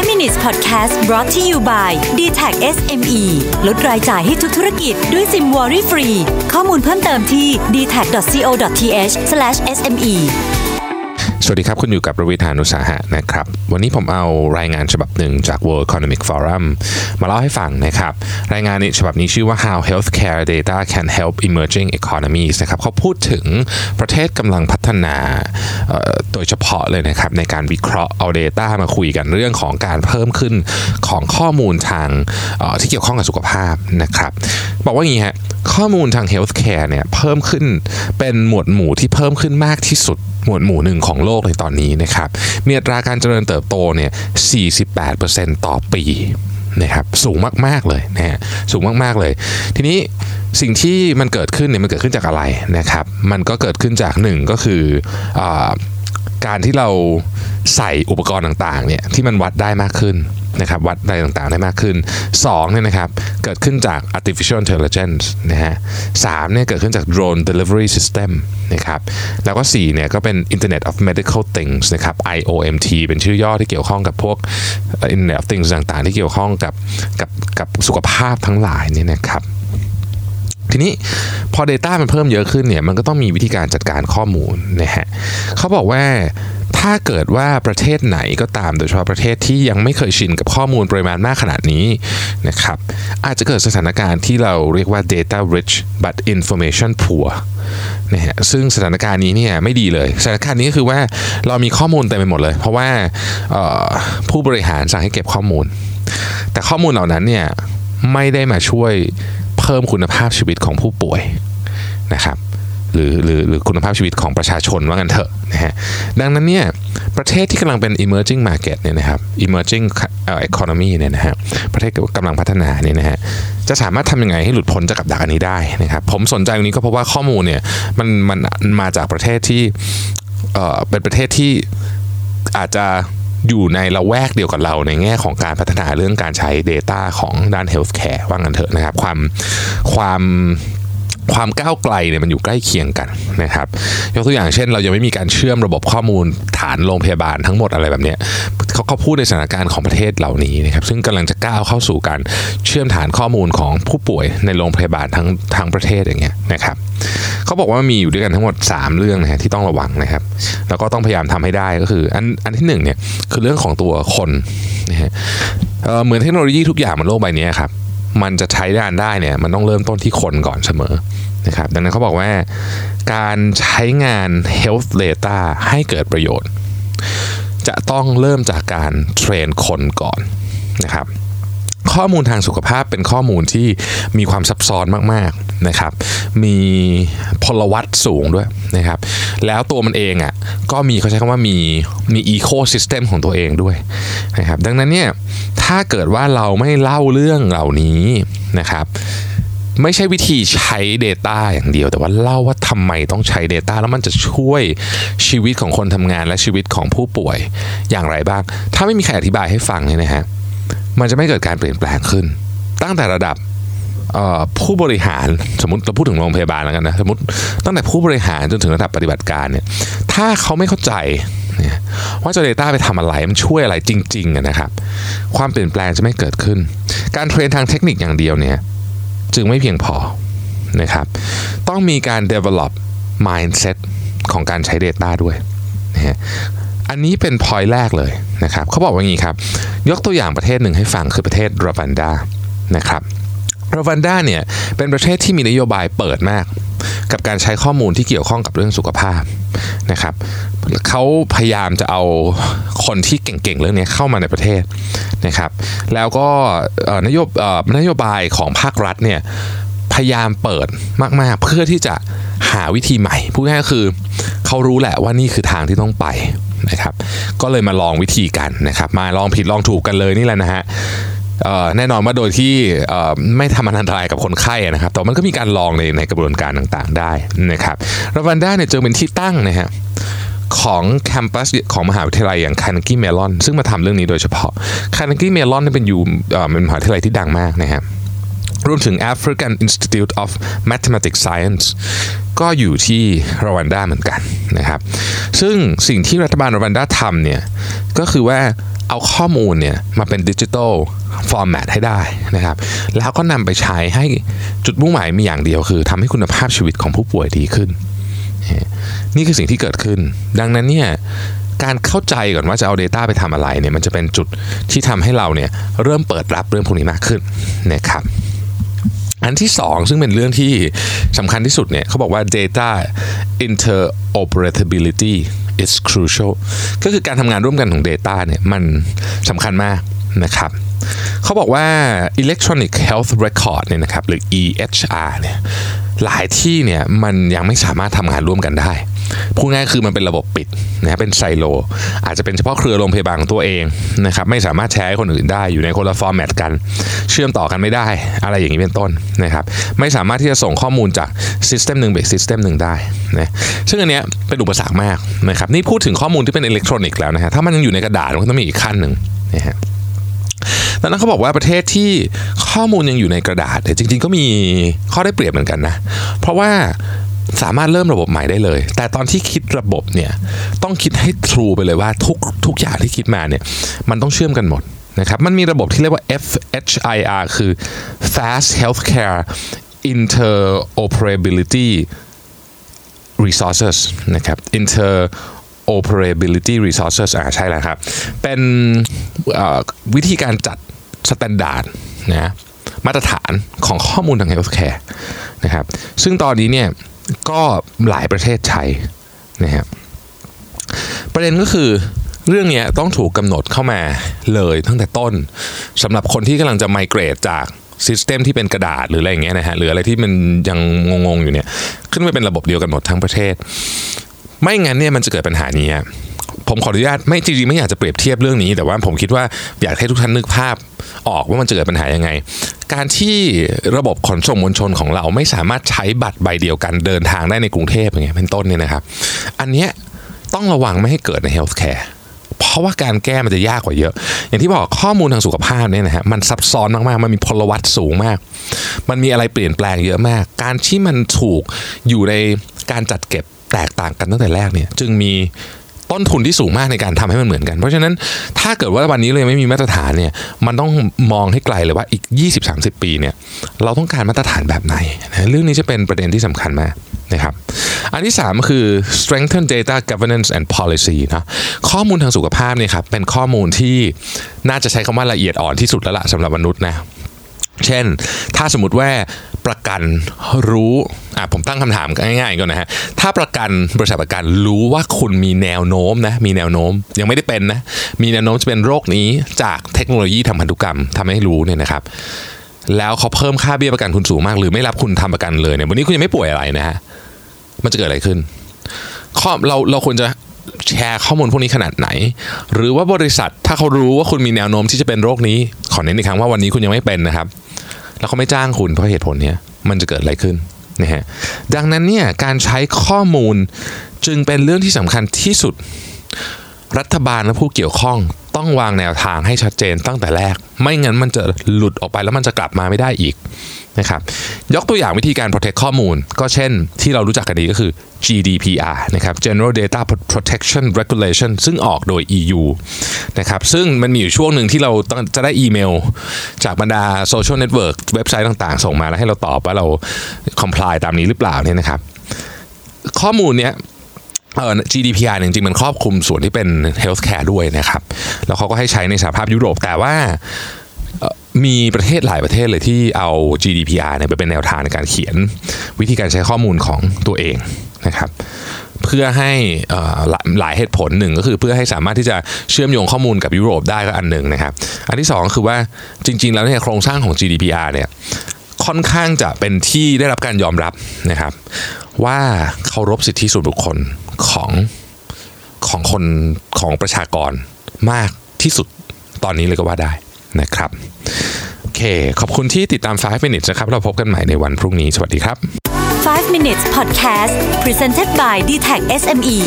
5 minutes podcast brought to you by d t a c SME ลดรายจ่ายให้ทุกธุรกิจด้วยซิมวอรี่ฟรี ข้อมูลเพิ่มเติมที่ d t a c c o t h s m e สวัสดีครับ คุณอยู่กับประวิทานุสาหะนะครับ วันนี้ผมเอารายงานฉบับหนึ่งจาก World Economic Forum มาเล่าให้ฟังนะครับ รายงานนี้ฉบับนี้ชื่อว่า How Healthcare Data Can Help Emerging Economies นะครับเขาพูดถึงประเทศกำลังพัฒนาโดยเฉพาะเลยนะครับ ในการวิเคราะห์เอา Data มาคุยกันเรื่องของการเพิ่มขึ้นของข้อมูลทางที่เกี่ยวข้องกับสุขภาพนะครับบอกว่าอย่างนี้ฮะข้อมูลทาง Healthcare เนี่ยเพิ่มขึ้นเป็นหมวดหมู่ที่เพิ่มขึ้นมากที่สุดหมวดหมู่หนึ่งของโลลกในตอนนี้นะครับ มีอัตราการเจริญเติบโตเนี่ย 48%ต่อปีนะครับสูงมากๆเลยนะฮะสูงมากๆเลย ทีนี้สิ่งที่มันเกิดขึ้นเนี่ยมันเกิดขึ้นจากอะไรนะครับ มันก็เกิดขึ้นจากหนึ่งก็คืออการที่เราใส่อุปกรณ์ต่างๆเนี่ยที่มันวัดได้มากขึ้น นะครับวัดอะไรต่างๆได้มากขึ้น2เนี่ยนะครับเกิดขึ้นจาก artificial intelligence นะฮะสามเนี่ยเกิดขึ้นจาก drone delivery system นะครับแล้วก็4เนี่ยก็เป็น Internet of Medical Things นะครับ IOMT เป็นชื่อย่อที่เกี่ยวข้องกับพวก Internet of Things ต่างๆ ที่เกี่ยวข้องกับกับกับสุขภาพทั้งหลายเนี่ยนะครับ ทีนี้พอ Data มันเพิ่มเยอะขึ้นเนี่ยมันก็ต้องมีวิธีการจัดการข้อมูลนะฮะเขาบอกว่าถ้าเกิดว่าประเทศไหนก็ตามโดยเฉพาะประเทศที่ยังไม่เคยชินกับข้อมูลปริมาณมากขนาดนี้นะครับอาจจะเกิดสถานการณ์ที่เราเรียกว่า data rich but information poor นะฮะซึ่งสถานการณ์นี้เนี่ยไม่ดีเลย สถานการณ์นี้ก็คือว่าเรามีข้อมูลเต็มไปหมดเลย เพราะว่าผู้บริหารสั่งให้เก็บข้อมูล แต่ข้อมูลเหล่านั้นเนี่ยไม่ได้มาช่วย เพิ่มคุณภาพชีวิตของผู้ป่วยนะครับหรือหรือหรือคุณภาพชีวิตของประชาชนว่ากันเถอะนะฮะดังนั้นเนี่ยประเทศที่กำลังเป็น emerging market เนี่ยนะครับ emerging economy เนี่ยนะฮะประเทศกำลังพัฒนาเนี่ยนะฮะจะสามารถทำยังไงให้หลุดพ้นจากกับดักอันนี้ได้นะครับผมสนใจตรงนี้ก็เพราะว่าข้อมูลเนี่ยมันมันมาจากประเทศที่เอ่อเป็นประเทศที่อาจจะ อยู่ในละแวกเดียวกับเราในแง่ของการพัฒนาเรื่องการใช้ Data ของด้าน Healthcare ว่างันเถอะนะครับ ความความความก้าวไกลเนี่ยมันอยู่ใกล้เคียงกันนะครับยกตัวอย่างเช่น เรายังไม่มีการเชื่อมระบบข้อมูลฐานโรงพยาบาลทั้งหมดอะไรแบบนี้ เขาเขาพูดในสถานการณ์ของประเทศเหล่านี้นะครับซึ่งกำลังจะก้าวเข้าสู่การเชื่อมฐานข้อมูลของผู้ป่วยในโรงพยาบาลทั้งทั้งประเทศอย่างเงี้ยนะครับเขาบอกว่ามีอยู่ด้วยกันทั้งหมด 3 เรื่องนะฮะที่ต้องระวังนะครับ แล้วก็ต้องพยายามทำให้ได้ก็คืออันอันที่หนึ่งเนี่ยคือเรื่องของตัวคนนะฮะเอ่อเหมือนเทคโนโลยีทุกอย่างบนโลกใบนี้ครับมันจะใช้งานได้เนี่ยมันต้องเริ่มต้นที่คนก่อนเสมอนะครับดังนั้นเขาบอกว่าการใช้งาน health data ให้เกิดประโยชน์ จะต้องเริ่มจากการเทรนคนก่อนนะครับข้อมูลทางสุขภาพเป็นข้อมูลที่มีความซับซ้อนมากๆนะครับ มีพลวัตสูงด้วยนะครับ แล้วตัวมันเองอะ่ะก็มีเขาใช้คำว่ามีมีอีโคซิสเต็มของตัวเองด้วยนะครับ ดังนั้นเนี่ยถ้าเกิดว่าเราไม่เล่าเรื่องเหล่านี้นะครับ ไม่ใช่วิธีใช้ Data อย่างเดียว แต่ว่าเล่าว่าทำไมต้องใช้ Data แล้วมันจะช่วยชีวิตของคนทำงานและชีวิตของผู้ป่วยอย่างไรบ้าง ถ้าไม่มีใครอธิบายให้ฟังเนี่ยนะฮะมันจะไม่เกิดการเปลี่ยนแปลงขึ้น ตั้งแต่ระดับผู้บริหารสมมติเราพูดถึงโรงพยาบาลแล้วกันนะสมมติตั้งแต่ผู้บริหารจนถึงระดับปฏิบัติการเนี่ยถ้าเขาไม่เข้าใจเนี่ยว่าจะ Data ไปทำอะไรมันช่วยอะไรจริงๆนะครับ ความเปลี่ยนแปลงจะไม่เกิดขึ้น การเทรนทางเทคนิคอย่างเดียวเนี่ย จึงไม่เพียงพอนะครับ ต้องมีการ develop mindset ของการใช้ Data ด้วยนะฮะอันนี้เป็น point แรกเลยนะครับเขาบอกว่าอย่างนี้ครับ ยกตัวอย่างประเทศหนึ่งให้ฟังคือประเทศรวันดานะครับรวันดาเนี่ยเป็นประเทศที่มีนโยบายเปิดมาก กับการใช้ข้อมูลที่เกี่ยวข้องกับเรื่องสุขภาพนะครับเขาพยายามจะเอาคนที่เก่งๆเรื่องนี้เข้ามาในประเทศ นะครับแล้วก็นโยบนโยบายของภาครัฐเนี่ยพยายามเปิดมาก ๆ เพื่อที่จะหาวิธีใหม่พูดง่ายๆก็คือเขารู้แหละว่านี่คือทางที่ต้องไปนะครับก็เลยมาลองวิธีกันนะครับมาลองผิดลองถูกกันเลยนี่แหละนะฮะแน่นอนว่าโดยที่ไม่ทำอันตรายกับคนไข้นะครับแต่มันก็มีการลองในในกระบวนการต่างๆได้นะครับรวันด้าเนี่ยจึงเป็นที่ตั้งนะฮะ ของแคมปัสของมหาวิทยาลัยอย่าง Carnegie Mellon ซึ่งมาทำเรื่องนี้โดยเฉพาะ Carnegie Mellon นี่เป็นอยู่เป็นมหาวิทยาลัยที่ดังมากนะฮะรวมถึง African Institute of Mathematics Science ก็อยู่ที่รวันดาเหมือนกันนะครับ ซึ่งสิ่งที่รัฐบาลรวันดาทำเนี่ยก็คือว่าเอาข้อมูลเนี่ยมาเป็นดิจิทัลฟอร์แมตให้ได้นะครับ แล้วก็นำไปใช้ให้จุดมุ่งหมายมีอย่างเดียวคือทำให้คุณภาพชีวิตของผู้ป่วยดีขึ้น นี่คือสิ่งที่เกิดขึ้น ดังนั้นเนี่ยการเข้าใจก่อนว่าจะเอา Data ไปทำอะไรเนี่ยมันจะเป็นจุดที่ทำให้เราเนี่ยเริ่มเปิดรับเรื่องพวกนี้มากขึ้นนะครับอันที่สองซึ่งเป็นเรื่องที่สำคัญที่สุดเนี่ยเขาบอกว่า data interoperability is crucial ก็คือการทำงานร่วมกันของ Data เนี่ยมันสำคัญมาก นะครับเขาบอกว่า electronic health record เนี่ยนะครับหรือ EHR เนี่ยหลายที่เนี่ยมันยังไม่สามารถทำงานร่วมกันได้พูดง่ายคือมันเป็นระบบปิดนะเป็นไซโล อาจจะเป็นเฉพาะเครือโรงพยาบาลของตัวเองนะครับไม่สามารถแชร์ให้คนอื่นได้อยู่ในคนละ format กัน เชื่อมต่อกันไม่ได้ อะไรอย่างนี้เป็นต้นนะครับไม่สามารถที่จะส่งข้อมูลจาก system หนึ่งไป system หนึ่งได้นะซึ่งอันเนี้ยเป็นอุปสรรคมากนะครับนี่พูดถึงข้อมูลที่เป็นอิเล็กทรอนิกส์แล้วนะฮะถ้ามันยังอยู่ในกระดาษมันก็ต้องมีอีกขั้นหนึ่งนะฮะ ดังนั้นเขาบอกว่าประเทศที่ข้อมูลยังอยู่ในกระดาษเนี่ยจริง ๆ ก็มีข้อได้เปรียบเหมือนกันนะ เพราะว่าสามารถเริ่มระบบใหม่ได้เลย แต่ตอนที่คิดระบบเนี่ยต้องคิดให้ through ไปเลยว่าทุกทุกอย่างที่คิดมาเนี่ยมันต้องเชื่อมกันหมดนะครับ มันมีระบบที่เรียกว่า FHIR คือ Fast Healthcare Interoperability Resources นะครับ Interoperability resources อ่าใช่แล้วครับ เป็นวิธีการจัด standard นะมาตรฐานของข้อมูลทาง healthcare นะครับซึ่งตอนนี้เนี่ยก็หลายประเทศใช้นะครับประเด็นก็คือเรื่องนี้ต้องถูกกำหนดเข้ามาเลยตั้งแต่ต้นสำหรับคนที่กำลังจะไมเกรดจากซิสเต็มที่เป็นกระดาษหรืออะไรอย่างเงี้ยนะฮะหรืออะไรที่มันยังงงๆอยู่เนี่ยขึ้นมาเป็นระบบเดียวกันหมดทั้งประเทศ ไม่งั้นเนี่ยมันจะเกิดปัญหานี้ ผมขออนุญาตไม่จริงๆไม่อยากจะเปรียบเทียบเรื่องนี้ แต่ว่าผมคิดว่าอยากให้ทุกท่านนึกภาพออกว่ามันจะเกิดปัญหายังไง การที่ระบบขนส่งมวลชนของเราไม่สามารถใช้บัตรใบเดียวกันเดินทางได้ในกรุงเทพอย่างเงี้ยเป็นต้นเนี่ยนะครับ อันเนี้ยต้องระวังไม่ให้เกิดใน healthcare เพราะว่าการแก้มันจะยากกว่าเยอะ อย่างที่บอกข้อมูลทางสุขภาพเนี่ยนะฮะมันซับซ้อนมากๆ มันมีพลวัตสูงมาก มันมีอะไรเปลี่ยนแปลงเยอะมาก การที่มันถูกอยู่ในการจัดเก็บแตกต่างกันตั้งแต่แรกเนี่ย จึงมี ต้นทุนที่สูงมากในการทำให้มันเหมือนกัน เพราะฉะนั้นถ้าเกิดว่าวันนี้เรายังไม่มีมาตรฐานเนี่ยมันต้องมองให้ไกลเลยว่าอีก 20-30 ปีเนี่ยเราต้องการมาตรฐานแบบไหนนะเรื่องนี้จะเป็นประเด็นที่สำคัญมากนะครับอันที่ 3 คือ strengthen data governance and policy นะข้อมูลทางสุขภาพเนี่ยครับเป็นข้อมูลที่น่าจะใช้คำว่าละเอียดอ่อนที่สุดแล้วล่ะสำหรับมนุษย์นะ เช่น ถ้าสมมติว่าประกันรู้อะผมตั้งคำถามง่ายๆก่อนนะฮะถ้าประกันบริษัทประกันรู้ว่าคุณมีแนวโน้มนะมีแนวโน้มยังไม่ได้เป็นนะมีแนวโน้มจะเป็นโรคนี้จากเทคโนโลยีทำพันธุกรรมทำให้รู้เนี่ยนะครับ แล้วเขาเพิ่มค่าเบี้ยประกันคุณสูงมาก หรือไม่รับคุณทำประกันเลยเนี่ยวันนี้คุณยังไม่ป่วยอะไรนะฮะมันจะเกิดอะไรขึ้นข้อเราเราควรจะแชร์ข้อมูลพวกนี้ขนาดไหน หรือว่าบริษัทถ้าเขารู้ว่าคุณมีแนวโน้มที่จะเป็นโรคนี้ ขอเน้นอีกครั้งว่าวันนี้คุณยังไม่เป็นนะครับ แล้วเขาไม่จ้างคุณเพราะเหตุผลนี้มันจะเกิดอะไรขึ้นนะฮะดังนั้นเนี่ยการใช้ข้อมูลจึงเป็นเรื่องที่สำคัญที่สุด รัฐบาลและผู้เกี่ยวข้อง ต้องวางแนวทางให้ชัดเจนตั้งแต่แรก ไม่งั้นมันจะหลุดออกไปแล้วมันจะกลับมาไม่ได้อีกนะครับยกตัวอย่างวิธีการ protect ข้อมูล ก็เช่นที่เรารู้จักกันดีก็คือ GDPR นะครับ General Data Protection Regulation ซึ่งออกโดย EU นะครับซึ่งมันมีอยู่ช่วงหนึ่งที่เราจะได้อีเมล จากบรรดา social network เว็บไซต์ต่างๆ ส่งมาแล้วให้เราตอบว่าเรา comply ตามนี้หรือเปล่าเนี่ยนะครับข้อมูลเนี้ยเออ GDPR จริงๆ มันครอบคลุมส่วนที่เป็น healthcare ด้วยนะครับ แล้วเขาก็ให้ใช้ในสหภาพยุโรปแต่ว่ามีประเทศหลายประเทศเลยที่เอา GDPR เนี่ยไปเป็นแนวทางในการเขียนวิธีการใช้ข้อมูลของตัวเองนะครับเพื่อให้หลายเหตุผลหนึ่งก็คือเพื่อให้สามารถที่จะเชื่อมโยงข้อมูลกับยุโรปได้ก็อันหนึ่งนะครับ อันที่2ก็คือว่าจริง ๆ แล้วเนี่ยโครงสร้างของ GDPR เนี่ยค่อนข้างจะเป็นที่ได้รับการยอมรับนะครับ ว่าเคารพสิทธิส่วนบุคคลของของคนของประชากรมาก ที่สุดตอนนี้เลยก็ว่าได้นะครับโอเค ขอบคุณที่ติดตาม 5 minutes นะครับ เราพบกันใหม่ในวันพรุ่งนี้ สวัสดีครับ 5 minutes podcast presented by d t e c h SME